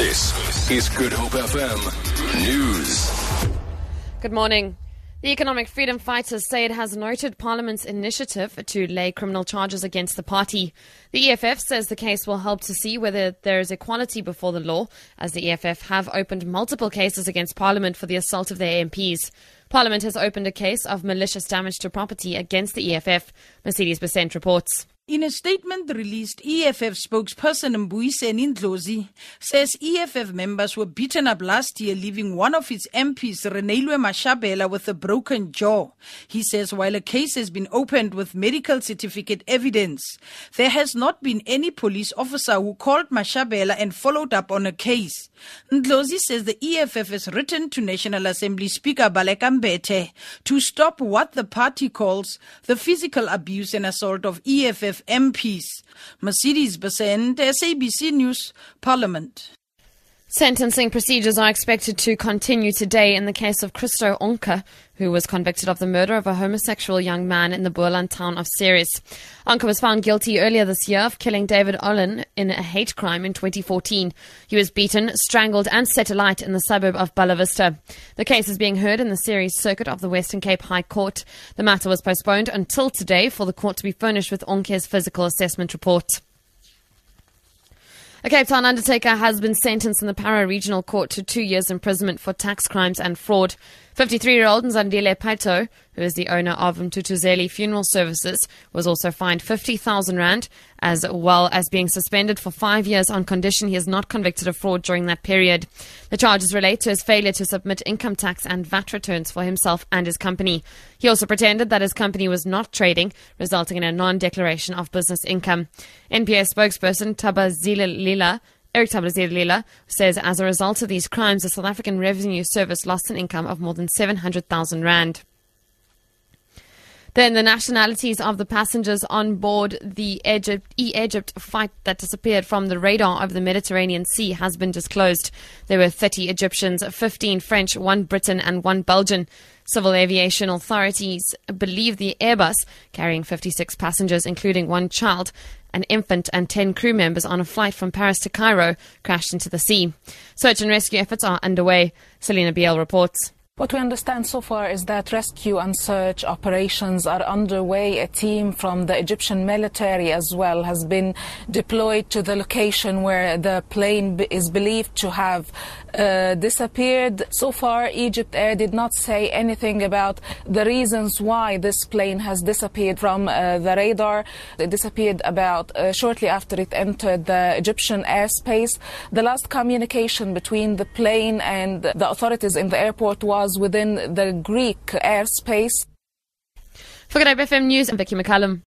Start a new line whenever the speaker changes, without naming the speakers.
This is Good Hope FM News.
Good morning. The Economic Freedom Fighters say it has noted Parliament's initiative to lay criminal charges against the party. The EFF says the case will help to see whether there is equality before the law, as the EFF have opened multiple cases against Parliament for the assault of their MPs. Parliament has opened a case of malicious damage to property against the EFF. Mercedes Besent reports.
In a statement released, EFF spokesperson Mbuyiseni Ndlozi says EFF members were beaten up last year, leaving one of its MPs, Renelwe Mashabela, with a broken jaw. He says while a case has been opened with medical certificate evidence, there has not been any police officer who called Mashabela and followed up on a case. Ndlozi says the EFF has written to National Assembly Speaker Baleka Mbete to stop what the party calls the physical abuse and assault of EFF MPs. Mercedes Besent, SABC News, Parliament.
Sentencing procedures are expected to continue today in the case of Christo Onka, who was convicted of the murder of a homosexual young man in the Boland town of Ceres. Onka was found guilty earlier this year of killing David Olyn in a hate crime in 2014. He was beaten, strangled, and set alight in the suburb of Bella Vista. The case is being heard in the Ceres circuit of the Western Cape High Court. The matter was postponed until today for the court to be furnished with Onka's physical assessment report. A Cape Town undertaker has been sentenced in the Paarl Regional Court to two years imprisonment for tax crimes and fraud. 53 year old Nzandile Paito, who is the owner of Mtutuzeli Funeral Services, was also fined 50,000 Rand, as well as being suspended for five years on condition he is not convicted of fraud during that period. The charges relate to his failure to submit income tax and VAT returns for himself and his company. He also pretended that his company was not trading, resulting in a non declaration of business income. NPA spokesperson Ntabazalila Eric Ntabazalila says as a result of these crimes, the South African Revenue Service lost an income of more than 700,000 Rand. Then the nationalities of the passengers on board the Egypt, E-Egypt flight that disappeared from the radar of the Mediterranean Sea has been disclosed. There were 30 Egyptians, 15 French, one Briton and one Belgian. Civil aviation authorities believe the Airbus, carrying 56 passengers, including one child, an infant, and 10 crew members on a flight from Paris to Cairo crashed into the sea. Search and rescue efforts are underway. Selina Biel reports.
What we understand so far is that rescue and search operations are underway. A team from the Egyptian military as well has been deployed to the location where the plane is believed to have uh, disappeared. So far, Egypt Air did not say anything about the reasons why this plane has disappeared from uh, the radar. It disappeared about uh, shortly after it entered the Egyptian airspace. The last communication between the plane and the authorities in the airport was was within the Greek airspace.
For Good FM News, I'm Vicky McCallum.